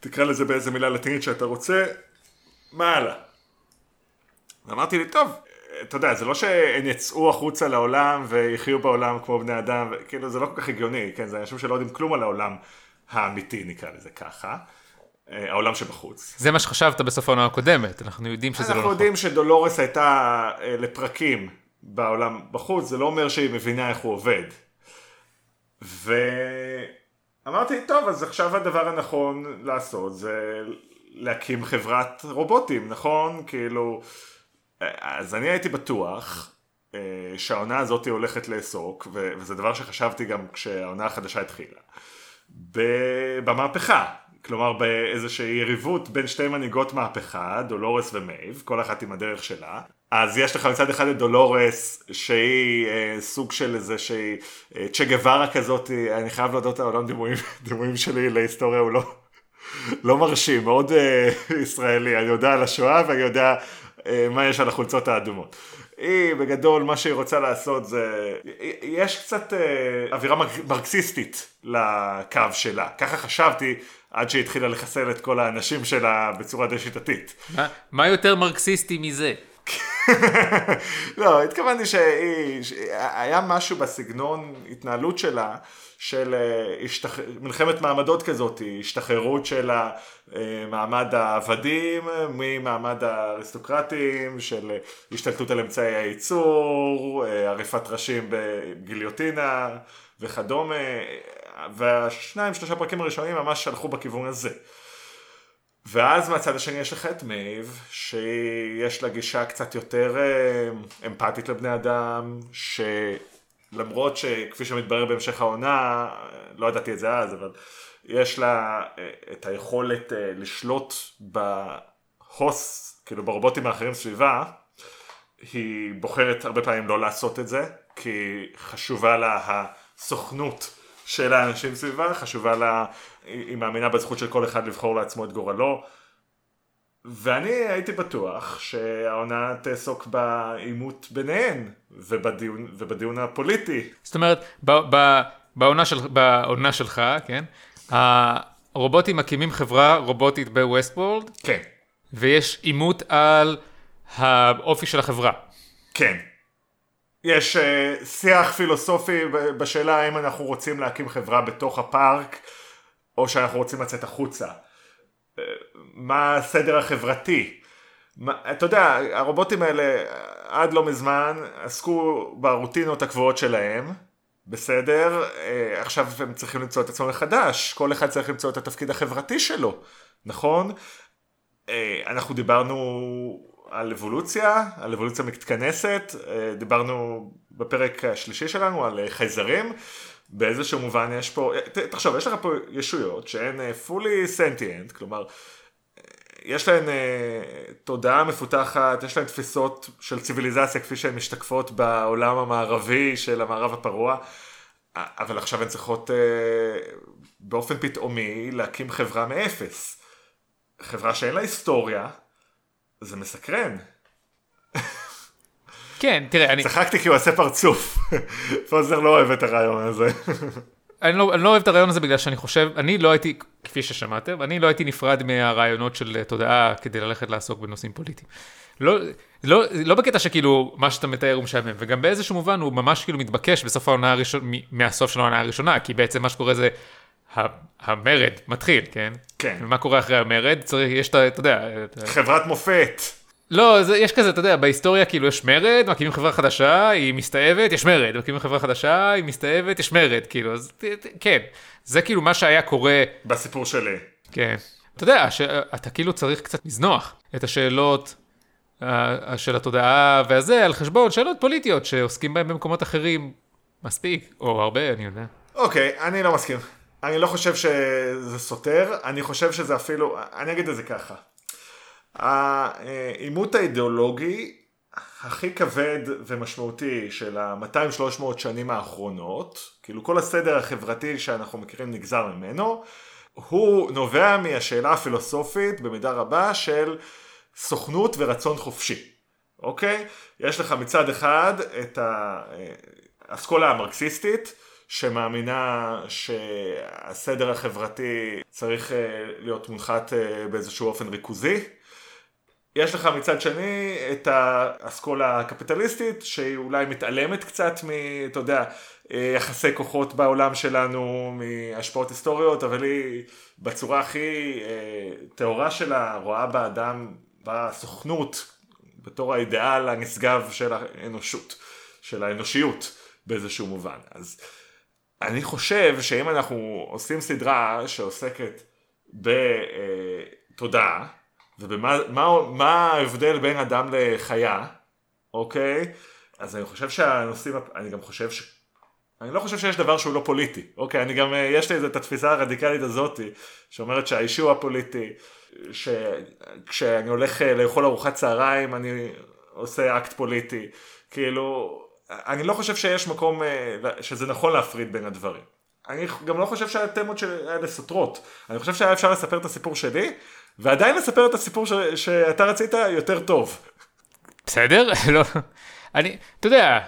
תקרא לזה באיזה מילה לטינית שאתה רוצה, מה הלאה? אמרתי לי, טוב, אתה יודע, זה לא שהם יצאו החוצה לעולם ויחיו בעולם כמו בני אדם, כאילו זה לא כל כך הגיוני, כן, זה אנשים שלא יודעים כלום על העולם האמיתי, נקרא לזה ככה. אה, העולם שבחוץ. זה מה שחשבת בסוף העונה הקודמת, אנחנו יודעים שזה לא נכון. אנחנו יודעים שדולורס הייתה אה, לפרקים בעולם בחוץ, זה לא אומר שהיא מבינה איך הוא עובד. ואמרתי, טוב, אז עכשיו הדבר הנכון לעשות זה להקים חברת רובוטים, נכון? כאילו, אז אני הייתי בטוח אה, שהעונה הזאת הולכת לעסוק, וזה דבר שחשבתי גם כשהעונה החדשה התחילה, במהפכה. כלומר באיזושהי יריבות בין שתי מנהיגות מהפכה, דולורס ומייב, כל אחת עם הדרך שלה. אז יש לך מצד אחד את דולורס, שהיא אה, סוג של איזה שהיא אה, צ'ה גווארה כזאת, אני חייב להודות העולם דימויים, דימויים שלי להיסטוריה הוא לא, לא מרשים, מאוד אה, ישראלי, אני יודע על השואה ואני יודע אה, מה יש על החולצות האדומות. היא בגדול מה שהיא רוצה לעשות זה, יש קצת אה, אווירה מרקסיסטית לקו שלה, ככה חשבתי עד שהיא התחילה לחסל את כל האנשים שלה בצורה די שיטתית. מה, מה יותר מרקסיסטי מזה? לא, התכוונתי שהיה משהו בסגנון התנהלות שלה של אה, השתח... מלחמת מעמדות כזאת, השתחררות של מעמד העבדים ממעמד האריסטוקרטים, של השתלטות על אמצעי הייצור, אה, עריפת ראשים בגיליוטינה וכדומה, והשניים שלושה פרקים הראשונים ממש הלכו בכיוון הזה. ואז מהצד השני יש לך את מייב, שיש לה גישה קצת יותר אה, אמפתית לבני אדם, שלמרות שכפי שמתברר בהמשך העונה, לא ידעתי את זה אז, אבל יש לה אה, את היכולת אה, לשלוט בהוס, כאילו ברובוטים האחרים סביבה, היא בוחרת הרבה פעמים לא לעשות את זה, כי חשובה לה הסוכנות של האנשים סביבה, חשובה לה, היא מאמינה בזכות של כל אחד לבחור לעצמו את גורלו. ואני הייתי בטוח שהעונה תעסוק בעימות ביניהן ובדיון, ובדיון הפוליטי. זאת אומרת, ב, ב, בעונה, של, בעונה שלך, כן, הרובוטים מקימים חברה רובוטית בווסטבורד. כן. ויש עימות על האופי של החברה. כן. יש uh, שיח פילוסופי בשאלה האם אנחנו רוצים להקים חברה בתוך הפארק או שאנחנו רוצים לצאת החוצה. Uh, מה הסדר החברתי? מה, אתה יודע, הרובוטים האלה עד לא מזמן עסקו ברוטינות הקבועות שלהם, בסדר? עכשיו הם צריכים למצוא את עצמם מחדש, כל אחד צריך למצוא את התפקיד החברתי שלו, נכון? אנחנו דיברנו על אבולוציה, על אבולוציה מתכנסת, אה, דיברנו בפרק השלישי שלנו על אה, חייזרים, באיזשהו מובן יש פה, אה, תחשוב, יש לך פה ישויות שהן fully sentient, כלומר, יש להן תודעה מפותחת, יש להן תפיסות של ציוויליזציה כפי שהן משתקפות בעולם המערבי של המערב הפרוע, אבל עכשיו הן צריכות באופן פתאומי להקים חברה מאפס. חברה שאין לה היסטוריה, זה מסקרן. כן, תראה, אני... צחקתי כי הוא עושה פרצוף. פוזר לא אוהב את הרעיון הזה. אני לא, אני לא אוהב את הרעיון הזה בגלל שאני חושב, אני לא הייתי, כפי ששמעתם, אני לא הייתי נפרד מהרעיונות של תודעה כדי ללכת לעסוק בנושאים פוליטיים. לא, לא, לא בקטע שכאילו מה שאתה מתאר הוא משעמם, וגם באיזשהו מובן הוא ממש כאילו מתבקש בסוף העונה הראשונה, מהסוף של העונה הראשונה, כי בעצם מה שקורה זה המרד מתחיל, כן? כן. ומה קורה אחרי המרד? צריך, יש את ה... אתה יודע... חברת מופת. לא, זה, יש כזה, אתה יודע, בהיסטוריה כאילו יש מרד, מקימים חברה חדשה, היא מסתאבת, יש מרד, מקימים חברה חדשה, היא מסתאבת, יש מרד, כאילו, אז כן, זה כאילו מה שהיה קורה. בסיפור שלי. כן. אתה יודע, ש... אתה כאילו צריך קצת לזנוח את השאלות של התודעה והזה, על חשבון שאלות פוליטיות שעוסקים בהן במקומות אחרים מספיק, או הרבה, אני יודע. אוקיי, אני לא מסכים. אני לא חושב שזה סותר, אני חושב שזה אפילו, אני אגיד את זה ככה. העימות האידיאולוגי הכי כבד ומשמעותי של ה-200-300 שנים האחרונות, כאילו כל הסדר החברתי שאנחנו מכירים נגזר ממנו, הוא נובע מהשאלה הפילוסופית במידה רבה של סוכנות ורצון חופשי, אוקיי? יש לך מצד אחד את האסכולה המרקסיסטית, שמאמינה שהסדר החברתי צריך אה, להיות מונחת אה, באיזשהו אופן ריכוזי. יש לך מצד שני את האסכולה הקפיטליסטית שהיא אולי מתעלמת קצת מ... אתה יודע, אה, יחסי כוחות בעולם שלנו, מהשפעות היסטוריות, אבל היא בצורה הכי טהורה שלה רואה באדם, בסוכנות, בתור האידיאל הנשגב של האנושות, של האנושיות באיזשהו מובן. אז אני חושב שאם אנחנו עושים סדרה שעוסקת בתודעה, ובמה מה, מה ההבדל בין אדם לחיה, אוקיי? אז אני חושב שהנושאים, אני גם חושב ש... אני לא חושב שיש דבר שהוא לא פוליטי, אוקיי? אני גם, יש לי את התפיסה הרדיקלית הזאתי, שאומרת שהאישו הפוליטי, שכשאני הולך לאכול ארוחת צהריים אני עושה אקט פוליטי, כאילו... אני לא חושב שיש מקום, אה, שזה נכון להפריד בין הדברים. אני גם לא חושב שהתמות האלה סותרות. אני חושב שהיה אפשר לספר את הסיפור שלי, ועדיין לספר את הסיפור ש... שאתה רצית יותר טוב. בסדר, לא, אני, אתה יודע,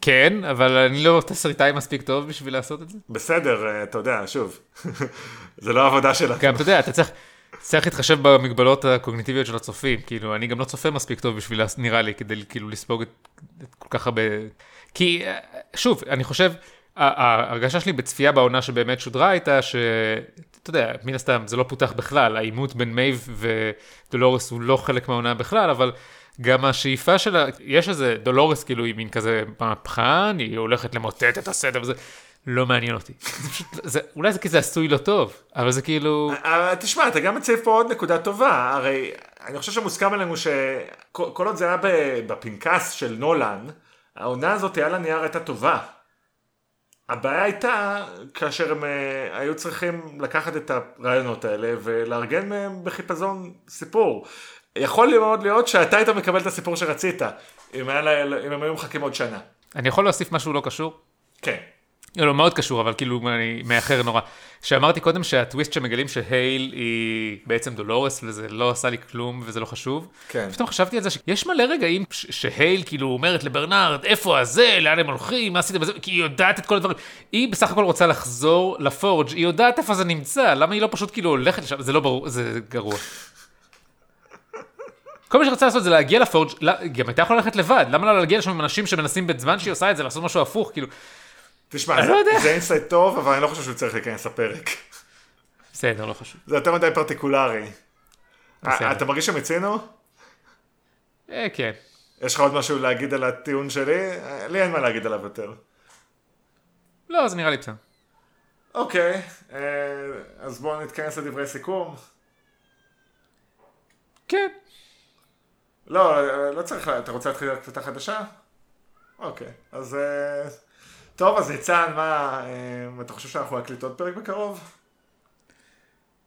כן, אבל אני לא תסריטאי מספיק טוב בשביל לעשות את זה. בסדר, אה, אתה יודע, שוב, זה לא העבודה שלנו. גם, אתה יודע, אתה צריך, צריך להתחשב במגבלות הקוגניטיביות של הצופים, כאילו, אני גם לא צופה מספיק טוב בשביל, נראה לי, כדי כאילו לספוג את, את כל כך הרבה... כי, שוב, אני חושב, ההרגשה שלי בצפייה בעונה שבאמת שודרה הייתה שאתה יודע, מן הסתם זה לא פותח בכלל, העימות בין מייב ודולורס הוא לא חלק מהעונה בכלל, אבל גם השאיפה שלה, יש איזה, דולורס כאילו היא מין כזה מהפכן, היא הולכת למוטט את הסדר וזה, לא מעניין אותי. זה פשוט, זה, אולי זה כי זה עשוי לא טוב, אבל זה כאילו... תשמע, אתה גם מציב פה עוד נקודה טובה, הרי אני חושב שמוסכם עלינו שכל עוד זה היה בפנקס של נולן, העונה הזאת על הנייר הייתה טובה. הבעיה הייתה כאשר הם אה, היו צריכים לקחת את הרעיונות האלה ולארגן מהם בחיפזון סיפור. יכול מאוד להיות שאתה היית מקבל את הסיפור שרצית, אם, היה, אם הם היו מחכים עוד שנה. אני יכול להוסיף משהו לא קשור? כן. לא, לא, מאוד קשור, אבל כאילו אני מאחר נורא. שאמרתי קודם שהטוויסט שמגלים שהייל היא בעצם דולורס, וזה לא עשה לי כלום וזה לא חשוב. כן. פתאום חשבתי על זה שיש מלא רגעים שהייל כאילו אומרת לברנרד, איפה הזה, לאן הם הולכים, מה עשיתם בזה, כי היא יודעת את כל הדברים. היא בסך הכל רוצה לחזור לפורג', היא יודעת איפה זה נמצא, למה היא לא פשוט כאילו הולכת לשם, זה לא ברור, זה גרוע. כל מה שרצה לעשות זה להגיע ל Forge, גם הייתה יכולה ללכת לבד, למה לא להגיע לשם עם אנשים שמנסים בזמן שהיא עושה את זה, לעשות משהו הפוך, כאילו. תשמע, זה, לא זה insight טוב, אבל אני לא חושב שהוא צריך להיכנס לפרק. בסדר, לא חשוב. זה יותר מדי פרטיקולרי. בסדר. אתה מרגיש שמיצינו? אה, כן. יש לך עוד משהו להגיד על הטיעון שלי? לי אין מה להגיד עליו יותר. לא, זה נראה לי בסדר. אוקיי, אה, אז בואו נתכנס לדברי סיכום. כן. לא, לא צריך, אתה רוצה להתחיל קבוצה חדשה? אוקיי, אז... אה, טוב, אז ניצן, מה, אה, אתה חושב שאנחנו נקליט עוד פרק בקרוב?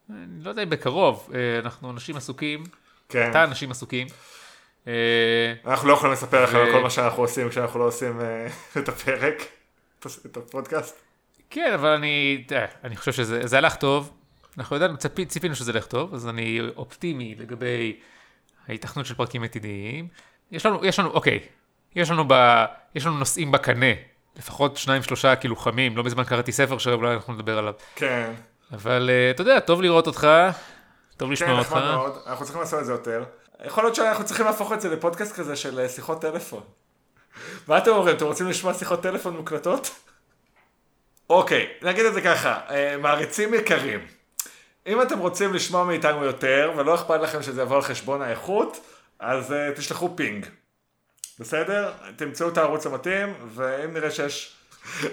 אני לא יודע אם בקרוב, אה, אנחנו אנשים עסוקים. כן. אתה אנשים עסוקים. אנחנו לא יכולים לספר לכם על כל מה שאנחנו עושים כשאנחנו לא עושים את הפרק, את הפודקאסט. כן, אבל אני, אני חושב שזה הלך טוב. אנחנו יודעים, ציפינו שזה ילך טוב, אז אני אופטימי לגבי ההיתכנות של פרקים עתידיים. יש לנו, יש לנו, אוקיי, יש לנו, ב, יש לנו נושאים בקנה, לפחות שניים שלושה כאילו חמים, לא מזמן קראתי ספר שאולי אנחנו נדבר עליו. כן. אבל uh, אתה יודע, טוב לראות אותך, טוב כן, לשמוע אותך. כן, נחמד מאוד, אנחנו צריכים לעשות את זה יותר. יכול להיות שאנחנו צריכים להפוך את זה לפודקאסט כזה של אה, שיחות טלפון. מה אתם אומרים, אתם רוצים לשמוע שיחות טלפון מוקלטות? אוקיי, נגיד את זה ככה, אה, מעריצים יקרים. אם אתם רוצים לשמוע מאיתנו יותר, ולא אכפת לכם שזה יבוא על חשבון האיכות, אז uh, תשלחו פינג. בסדר? תמצאו את הערוץ המתאים, ואם נראה שיש...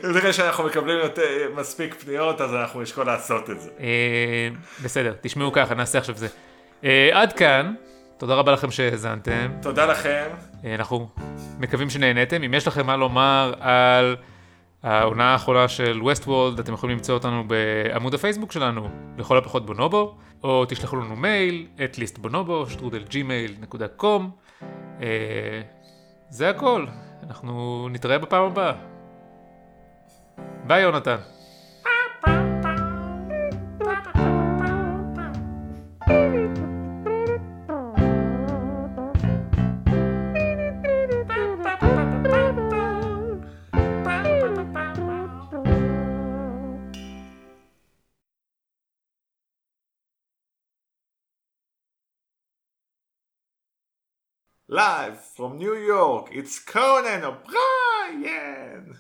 אם נראה שאנחנו מקבלים יותר, מספיק פניות, אז אנחנו נשקול לעשות את זה. אה, בסדר, תשמעו ככה, נעשה עכשיו זה. אה, עד כאן, תודה רבה לכם שהאזנתם. תודה לכם. אה, אנחנו מקווים שנהניתם. אם יש לכם מה לומר על העונה האחרונה של ווסטוולד, אתם יכולים למצוא אותנו בעמוד הפייסבוק שלנו, לכל הפחות בונובו, או תשלחו לנו מייל, at least בונובו, שטרודל ג'ימייל נקודה com. זה הכל, אנחנו נתראה בפעם הבאה. ביי יונתן. Live from New York, it's Conan O'Brien!